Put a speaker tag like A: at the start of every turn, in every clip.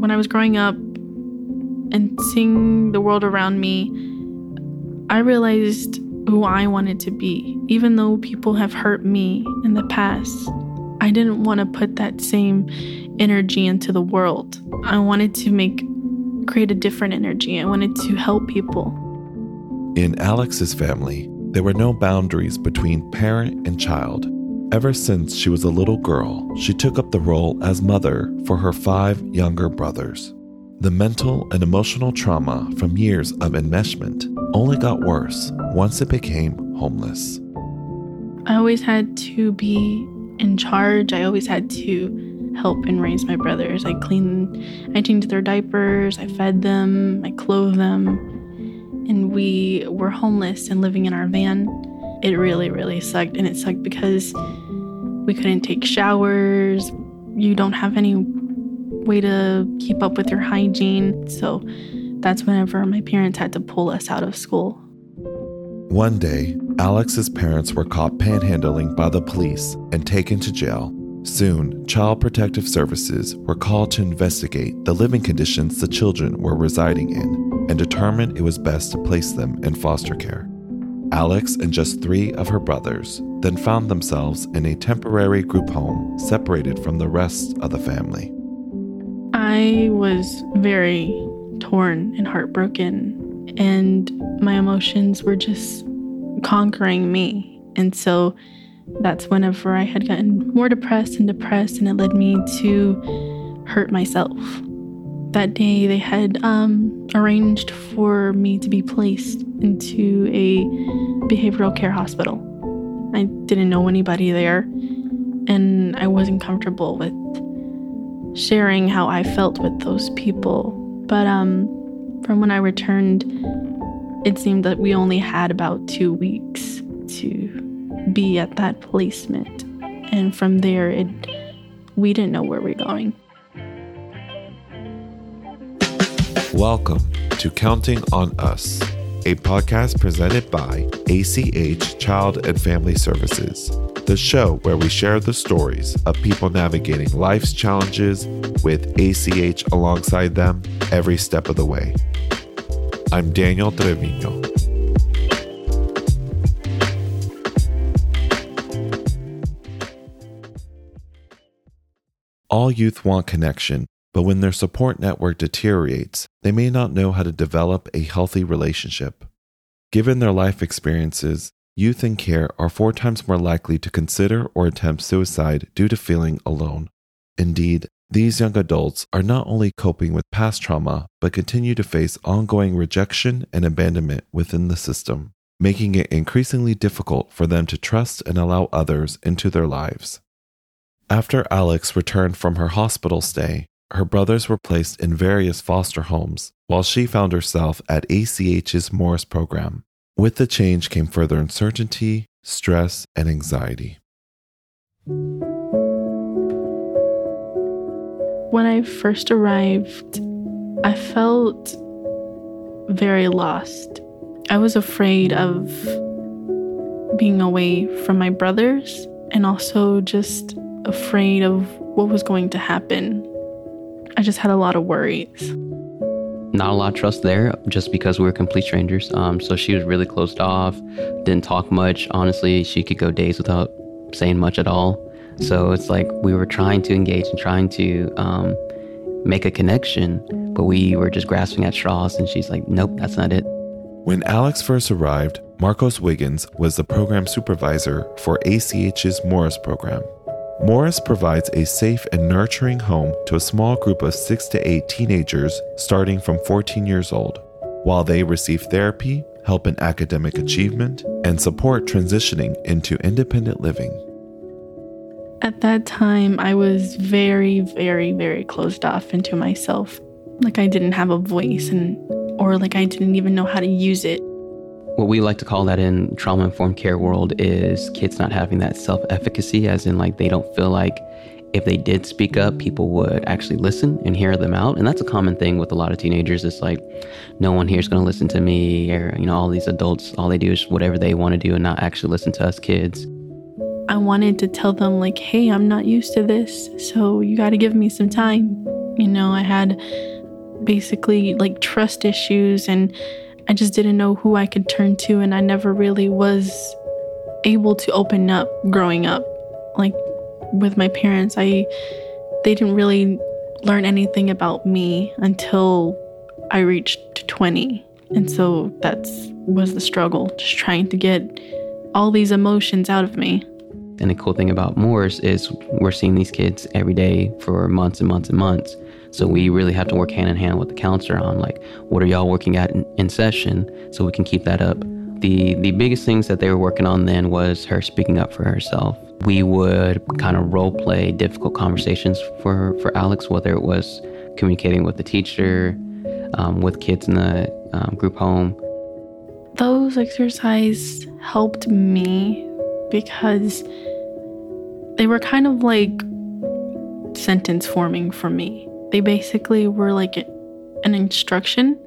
A: when I was growing up and seeing the world around me, I realized who I wanted to be. Even though people have hurt me in the past, I didn't want to put that same energy into the world. I wanted to make create a different energy. I wanted to help people.
B: In Alex's family, there were no boundaries between parent and child. Ever since she was a little girl, she took up the role as mother for her five younger brothers. The mental and emotional trauma from years of enmeshment only got worse once it became homeless.
A: I always had to be in charge. I always had to help and raise my brothers. I cleaned, I changed their diapers, I fed them, I clothed them, and we were homeless and living in our van. It really, really sucked. And it sucked because we couldn't take showers. You don't have any way to keep up with your hygiene. So that's whenever my parents had to pull us out of school.
B: One day, Alex's parents were caught panhandling by the police and taken to jail. Soon, Child Protective Services were called to investigate the living conditions the children were residing in and determine it was best to place them in foster care. Alex and just three of her brothers then found themselves in a temporary group home separated from the rest of the family.
A: I was very torn and heartbroken, and my emotions were just conquering me. And so that's whenever I had gotten more depressed and depressed, and it led me to hurt myself. That day, they had um, arranged for me to be placed into a behavioral care hospital. I didn't know anybody there, and I wasn't comfortable with sharing how I felt with those people. But um, from when I returned, it seemed that we only had about two weeks to be at that placement. And from there, it, we didn't know where we we're going.
B: Welcome to Counting on Us, a podcast presented by ACH Child and Family Services, the show where we share the stories of people navigating life's challenges with ACH alongside them every step of the way. I'm Daniel Trevino. All youth want connection, but when their support network deteriorates, they may not know how to develop a healthy relationship. Given their life experiences, youth in care are four times more likely to consider or attempt suicide due to feeling alone. Indeed, these young adults are not only coping with past trauma, but continue to face ongoing rejection and abandonment within the system, making it increasingly difficult for them to trust and allow others into their lives. After Alex returned from her hospital stay, her brothers were placed in various foster homes, while she found herself at ACH's Morris program. With the change came further uncertainty, stress, and anxiety.
A: When I first arrived, I felt very lost. I was afraid of being away from my brothers and also just afraid of what was going to happen. I just had a lot of worries.
C: Not a lot of trust there just because we were complete strangers. Um, so she was really closed off, didn't talk much. Honestly, she could go days without saying much at all. So it's like we were trying to engage and trying to um, make a connection, but we were just grasping at straws. And she's like, nope, that's not it.
B: When Alex first arrived, Marcos Wiggins was the program supervisor for ACH's Morris program. Morris provides a safe and nurturing home to a small group of six to eight teenagers starting from 14 years old, while they receive therapy, help in academic achievement, and support transitioning into independent living.
A: At that time, I was very, very, very closed off into myself. Like I didn't have a voice and or like I didn't even know how to use it.
C: We like to call that in trauma informed care world is kids not having that self efficacy, as in like they don't feel like if they did speak up, people would actually listen and hear them out. And that's a common thing with a lot of teenagers. It's like, no one here is going to listen to me, or, you know, all these adults, all they do is whatever they want to do and not actually listen to us kids.
A: I wanted to tell them, like, hey, I'm not used to this, so you got to give me some time. You know, I had basically like trust issues and I just didn't know who I could turn to and I never really was able to open up growing up. Like with my parents, I they didn't really learn anything about me until I reached 20. And so that's was the struggle, just trying to get all these emotions out of me.
C: And the cool thing about Morris is we're seeing these kids every day for months and months and months. So we really have to work hand in hand with the counselor on like what are y'all working at in, in session so we can keep that up. The the biggest things that they were working on then was her speaking up for herself. We would kind of role play difficult conversations for for Alex, whether it was communicating with the teacher, um, with kids in the um, group home.
A: Those exercises helped me because they were kind of like sentence forming for me. They basically were like an instruction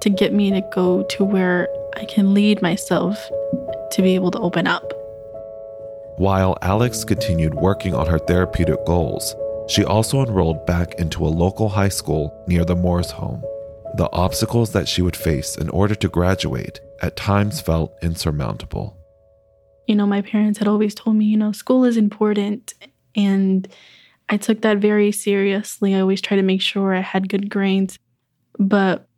A: to get me to go to where I can lead myself to be able to open up.
B: While Alex continued working on her therapeutic goals, she also enrolled back into a local high school near the Morris home. The obstacles that she would face in order to graduate at times felt insurmountable.
A: You know, my parents had always told me, you know, school is important. And I took that very seriously. I always tried to make sure I had good grades. But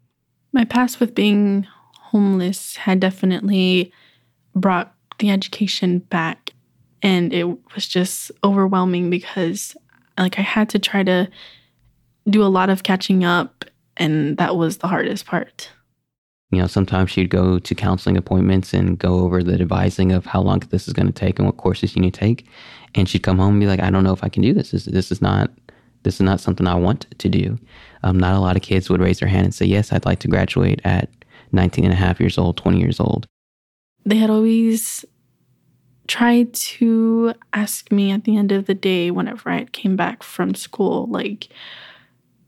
A: my past with being homeless had definitely brought the education back. And it was just overwhelming because, like, I had to try to do a lot of catching up and that was the hardest part.
C: You know, sometimes she'd go to counseling appointments and go over the devising of how long this is going to take and what courses you need to take. And she'd come home and be like, I don't know if I can do this. This, this is not this is not something I want to do. Um, not a lot of kids would raise their hand and say, Yes, I'd like to graduate at 19 and a half years old, 20 years old.
A: They had always tried to ask me at the end of the day, whenever I came back from school, like,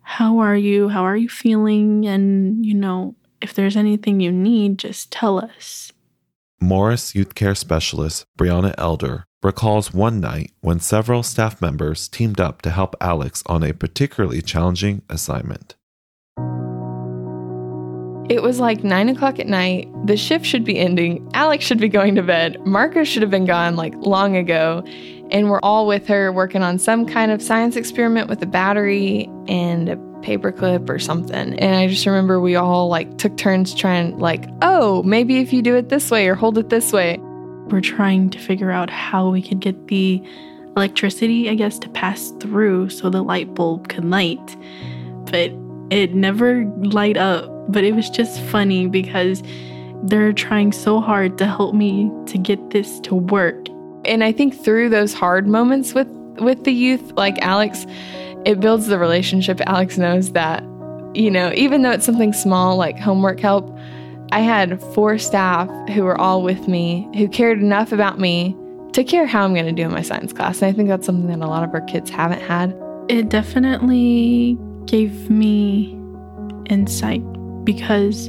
A: how are you? How are you feeling? And, you know, if there's anything you need, just tell us.
B: Morris Youth Care Specialist Brianna Elder recalls one night when several staff members teamed up to help Alex on a particularly challenging assignment.
D: It was like nine o'clock at night. The shift should be ending. Alex should be going to bed. Marcus should have been gone like long ago. And we're all with her working on some kind of science experiment with a battery and a paperclip or something. And I just remember we all like took turns trying, like, oh, maybe if you do it this way or hold it this way.
A: We're trying to figure out how we could get the electricity, I guess, to pass through so the light bulb could light. But it never light up but it was just funny because they're trying so hard to help me to get this to work.
D: And I think through those hard moments with with the youth like Alex, it builds the relationship. Alex knows that you know, even though it's something small like homework help, I had four staff who were all with me who cared enough about me to care how I'm going to do in my science class. And I think that's something that a lot of our kids haven't had.
A: It definitely gave me insight because,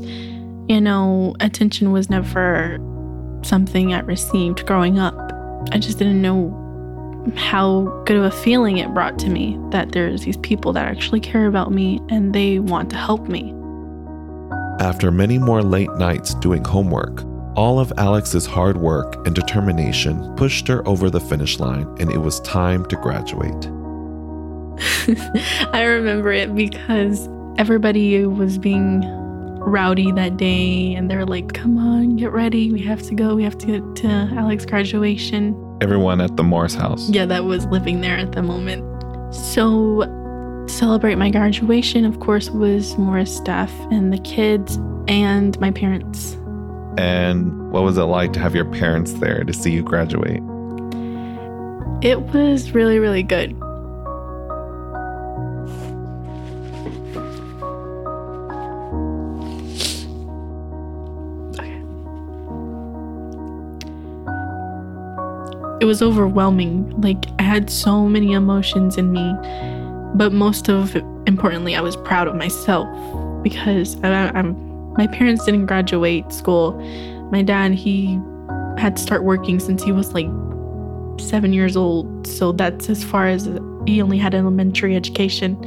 A: you know, attention was never something I received growing up. I just didn't know how good of a feeling it brought to me that there's these people that actually care about me and they want to help me.
B: After many more late nights doing homework, all of Alex's hard work and determination pushed her over the finish line, and it was time to graduate.
A: I remember it because everybody was being rowdy that day and they're like, come on, get ready. We have to go. We have to get to Alex's graduation.
B: Everyone at the Morris house.
A: Yeah, that was living there at the moment. So, celebrate my graduation, of course, was Morris staff and the kids and my parents.
B: And what was it like to have your parents there to see you graduate?
A: It was really, really good. It was overwhelming. Like I had so many emotions in me, but most of importantly, I was proud of myself because I, I'm my parents didn't graduate school. My dad he had to start working since he was like seven years old, so that's as far as he only had elementary education.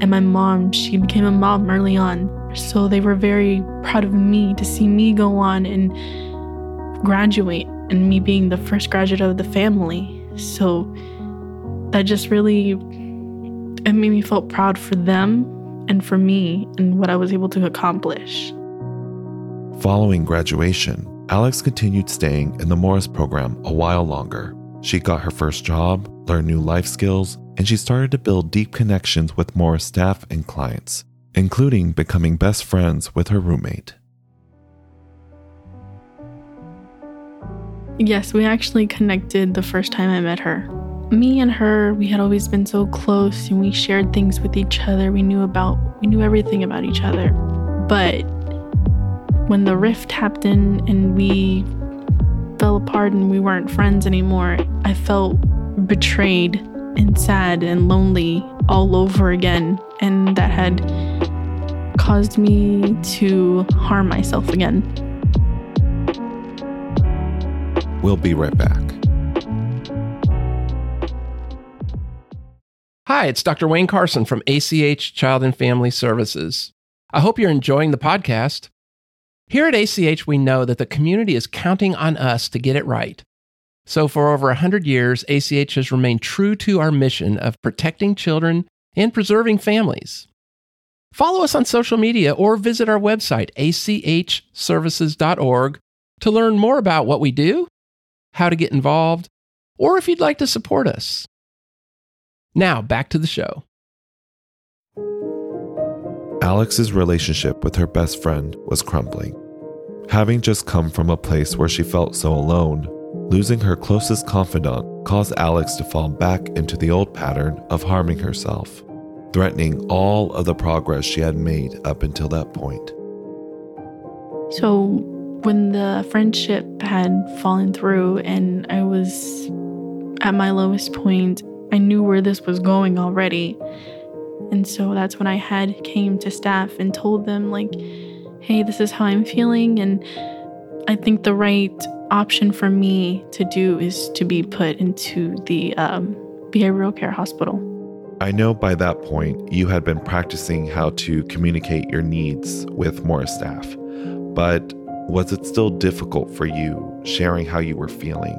A: And my mom, she became a mom early on. So they were very proud of me to see me go on and graduate and me being the first graduate of the family. So that just really it made me feel proud for them and for me and what I was able to accomplish.
B: Following graduation, Alex continued staying in the Morris program a while longer. She got her first job, learned new life skills, and she started to build deep connections with Morris staff and clients, including becoming best friends with her roommate.
A: Yes, we actually connected the first time I met her. Me and her, we had always been so close and we shared things with each other. We knew about we knew everything about each other. But when the rift happened and we fell apart and we weren't friends anymore, I felt betrayed and sad and lonely all over again. And that had caused me to harm myself again.
B: We'll be right back.
E: Hi, it's Dr. Wayne Carson from ACH Child and Family Services. I hope you're enjoying the podcast. Here at ACH, we know that the community is counting on us to get it right. So, for over 100 years, ACH has remained true to our mission of protecting children and preserving families. Follow us on social media or visit our website, achservices.org, to learn more about what we do how to get involved, or if you'd like to support us. Now, back to the show.
B: Alex's relationship with her best friend was crumbling. Having just come from a place where she felt so alone, losing her closest confidant caused Alex to fall back into the old pattern of harming herself, threatening all of the progress she had made up until that point.
A: So, when the friendship had fallen through and I was at my lowest point, I knew where this was going already. And so that's when I had came to staff and told them like, "Hey, this is how I'm feeling and I think the right option for me to do is to be put into the um, behavioral care hospital."
B: I know by that point you had been practicing how to communicate your needs with more staff, but was it still difficult for you sharing how you were feeling?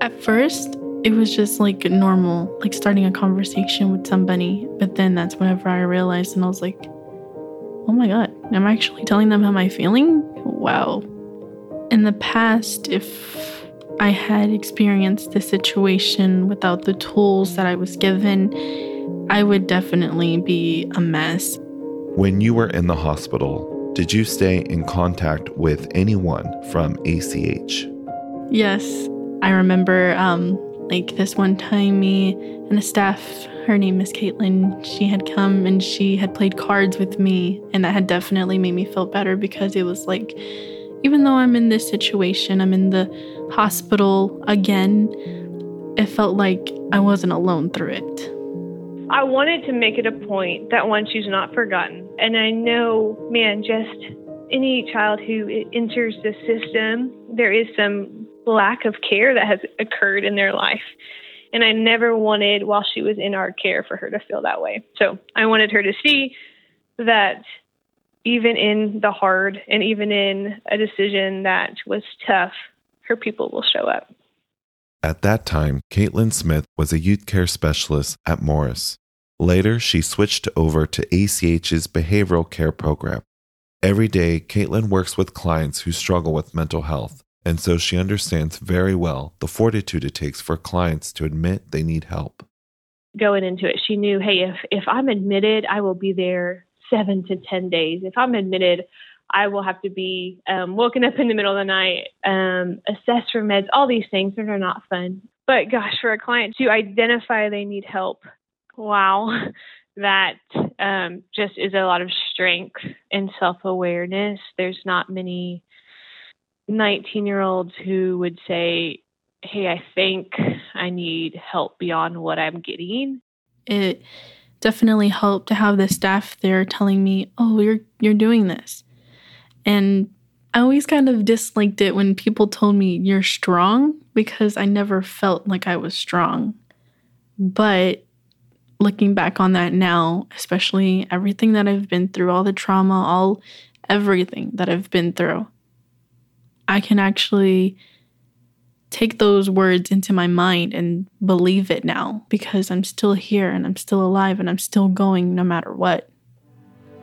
A: At first, it was just like normal, like starting a conversation with somebody. But then that's whenever I realized, and I was like, oh my God, I'm actually telling them how I'm feeling? Wow. In the past, if I had experienced this situation without the tools that I was given, I would definitely be a mess.
B: When you were in the hospital, did you stay in contact with anyone from ACH?
A: Yes. I remember um, like this one time, me and a staff, her name is Caitlin, she had come and she had played cards with me. And that had definitely made me feel better because it was like, even though I'm in this situation, I'm in the hospital again, it felt like I wasn't alone through it.
F: I wanted to make it a point that one, she's not forgotten. And I know, man, just any child who enters the system, there is some lack of care that has occurred in their life. And I never wanted, while she was in our care, for her to feel that way. So I wanted her to see that even in the hard and even in a decision that was tough, her people will show up.
B: At that time, Caitlin Smith was a youth care specialist at Morris. Later, she switched over to ACH's behavioral care program. Every day, Caitlin works with clients who struggle with mental health, and so she understands very well the fortitude it takes for clients to admit they need help.
F: Going into it, she knew, hey, if, if I'm admitted, I will be there seven to 10 days. If I'm admitted, I will have to be um, woken up in the middle of the night, um, assessed for meds, all these things that are not fun. But gosh, for a client to identify they need help wow, that um, just is a lot of strength and self awareness. There's not many 19 year olds who would say, Hey, I think I need help beyond what I'm getting.
A: It definitely helped to have the staff there telling me, Oh, you're you're doing this. And I always kind of disliked it when people told me you're strong because I never felt like I was strong. But looking back on that now, especially everything that I've been through, all the trauma, all everything that I've been through, I can actually take those words into my mind and believe it now because I'm still here and I'm still alive and I'm still going no matter what.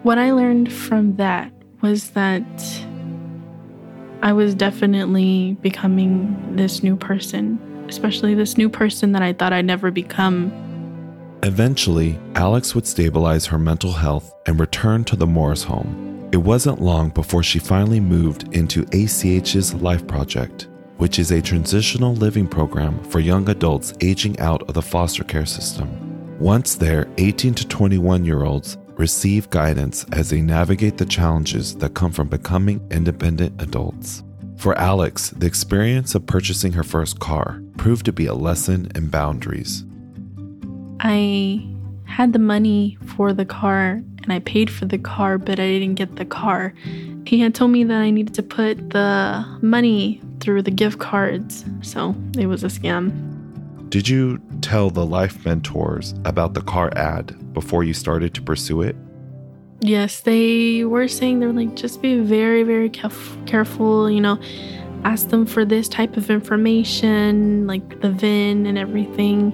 A: What I learned from that was that I was definitely becoming this new person, especially this new person that I thought I'd never become.
B: Eventually, Alex would stabilize her mental health and return to the Morris home. It wasn't long before she finally moved into ACH's Life Project, which is a transitional living program for young adults aging out of the foster care system. Once there, 18 to 21 year olds receive guidance as they navigate the challenges that come from becoming independent adults. For Alex, the experience of purchasing her first car proved to be a lesson in boundaries.
A: I had the money for the car and I paid for the car, but I didn't get the car. He had told me that I needed to put the money through the gift cards, so it was a scam.
B: Did you tell the life mentors about the car ad before you started to pursue it?
A: Yes, they were saying they're like, just be very, very caref- careful, you know, ask them for this type of information, like the VIN and everything.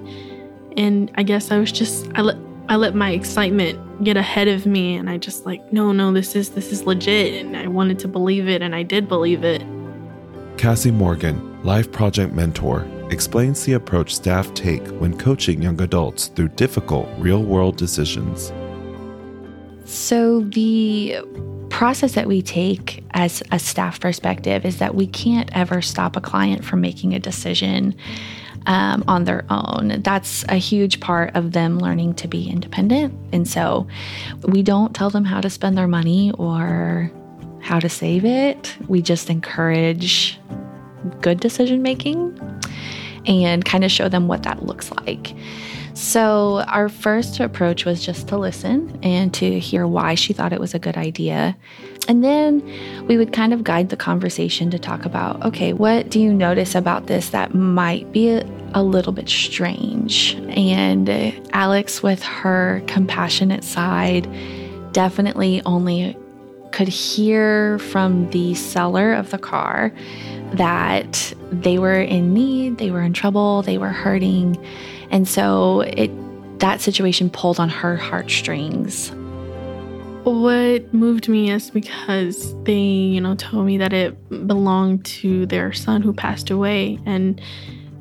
A: And I guess I was just, I let, I let my excitement get ahead of me and I just like, no, no, this is, this is legit. And I wanted to believe it and I did believe it.
B: Cassie Morgan, Life Project Mentor, explains the approach staff take when coaching young adults through difficult real world decisions.
G: So, the process that we take as a staff perspective is that we can't ever stop a client from making a decision um, on their own. That's a huge part of them learning to be independent. And so, we don't tell them how to spend their money or how to save it. We just encourage good decision making and kind of show them what that looks like. So, our first approach was just to listen and to hear why she thought it was a good idea. And then we would kind of guide the conversation to talk about okay, what do you notice about this that might be a, a little bit strange? And Alex, with her compassionate side, definitely only could hear from the seller of the car that they were in need, they were in trouble, they were hurting. And so it that situation pulled on her heartstrings.
A: What moved me is because they, you know, told me that it belonged to their son who passed away and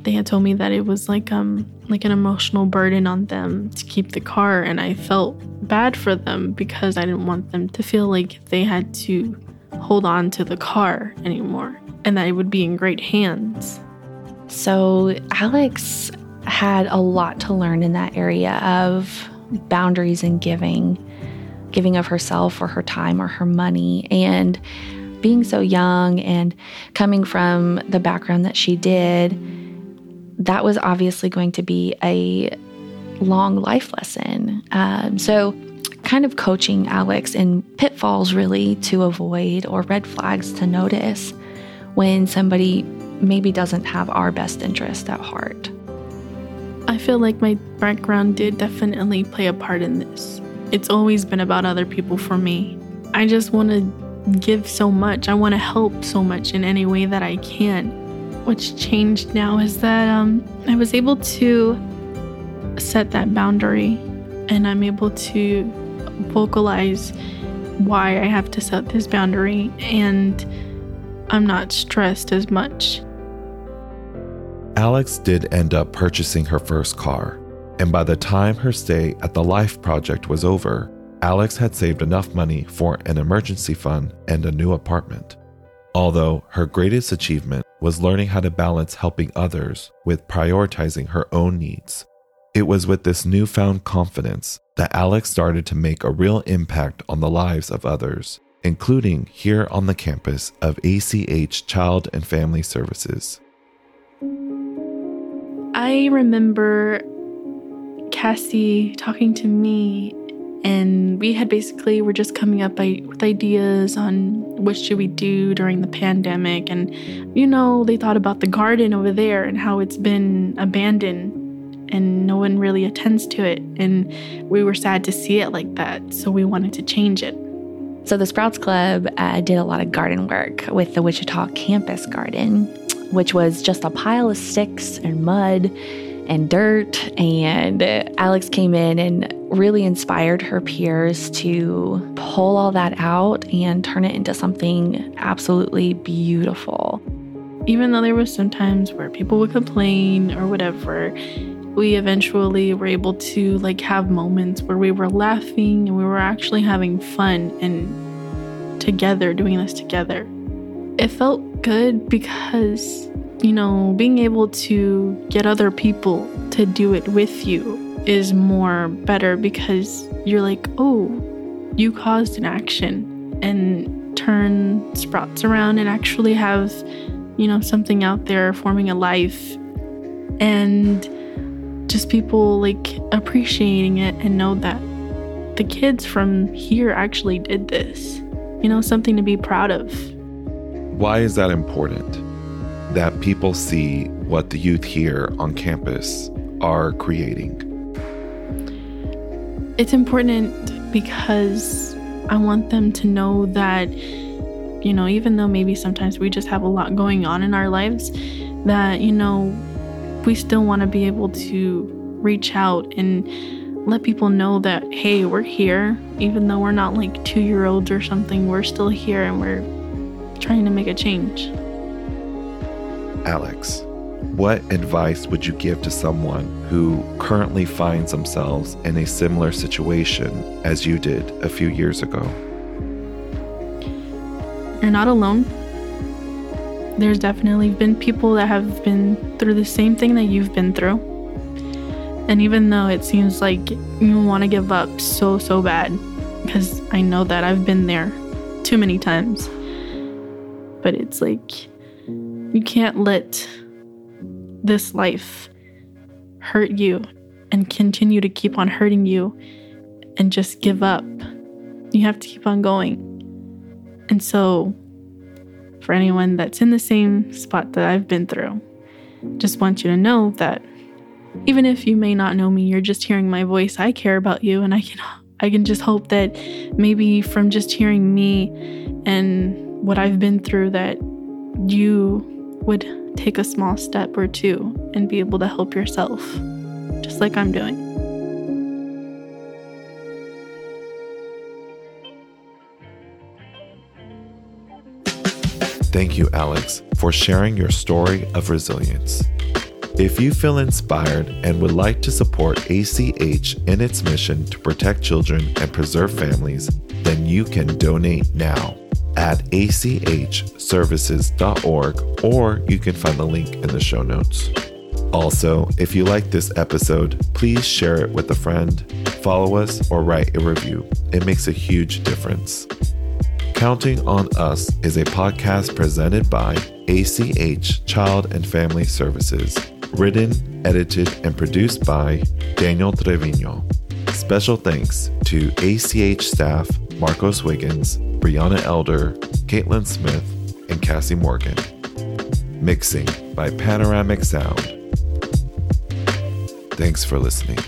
A: they had told me that it was like um like an emotional burden on them to keep the car and I felt bad for them because I didn't want them to feel like they had to hold on to the car anymore and that it would be in great hands.
G: So Alex had a lot to learn in that area of boundaries and giving, giving of herself or her time or her money. And being so young and coming from the background that she did, that was obviously going to be a long life lesson. Um, so, kind of coaching Alex in pitfalls really to avoid or red flags to notice when somebody maybe doesn't have our best interest at heart.
A: I feel like my background did definitely play a part in this. It's always been about other people for me. I just want to give so much. I want to help so much in any way that I can. What's changed now is that um, I was able to set that boundary and I'm able to vocalize why I have to set this boundary and I'm not stressed as much.
B: Alex did end up purchasing her first car, and by the time her stay at the Life Project was over, Alex had saved enough money for an emergency fund and a new apartment. Although her greatest achievement was learning how to balance helping others with prioritizing her own needs. It was with this newfound confidence that Alex started to make a real impact on the lives of others, including here on the campus of ACH Child and Family Services.
A: I remember Cassie talking to me, and we had basically were just coming up with ideas on what should we do during the pandemic, and you know they thought about the garden over there and how it's been abandoned, and no one really attends to it. And we were sad to see it like that. So we wanted to change it.
G: So the Sprouts Club uh, did a lot of garden work with the Wichita campus garden, which was just a pile of sticks and mud and dirt. And Alex came in and really inspired her peers to pull all that out and turn it into something absolutely beautiful.
A: Even though there was some times where people would complain or whatever, we eventually were able to like have moments where we were laughing and we were actually having fun and together doing this together. It felt good because, you know, being able to get other people to do it with you is more better because you're like, oh, you caused an action and turn sprouts around and actually have, you know, something out there forming a life. And just people like appreciating it and know that the kids from here actually did this. You know, something to be proud of.
B: Why is that important? That people see what the youth here on campus are creating.
A: It's important because I want them to know that, you know, even though maybe sometimes we just have a lot going on in our lives, that, you know, we still want to be able to reach out and let people know that, hey, we're here. Even though we're not like two year olds or something, we're still here and we're trying to make a change.
B: Alex, what advice would you give to someone who currently finds themselves in a similar situation as you did a few years ago?
A: You're not alone there's definitely been people that have been through the same thing that you've been through. And even though it seems like you want to give up so, so bad, because I know that I've been there too many times, but it's like you can't let this life hurt you and continue to keep on hurting you and just give up. You have to keep on going. And so for anyone that's in the same spot that I've been through. Just want you to know that even if you may not know me, you're just hearing my voice. I care about you and I can I can just hope that maybe from just hearing me and what I've been through that you would take a small step or two and be able to help yourself just like I'm doing.
B: Thank you, Alex, for sharing your story of resilience. If you feel inspired and would like to support ACH in its mission to protect children and preserve families, then you can donate now at achservices.org or you can find the link in the show notes. Also, if you like this episode, please share it with a friend, follow us, or write a review. It makes a huge difference. Counting on Us is a podcast presented by ACH Child and Family Services, written, edited, and produced by Daniel Trevino. Special thanks to ACH staff Marcos Wiggins, Brianna Elder, Caitlin Smith, and Cassie Morgan. Mixing by Panoramic Sound. Thanks for listening.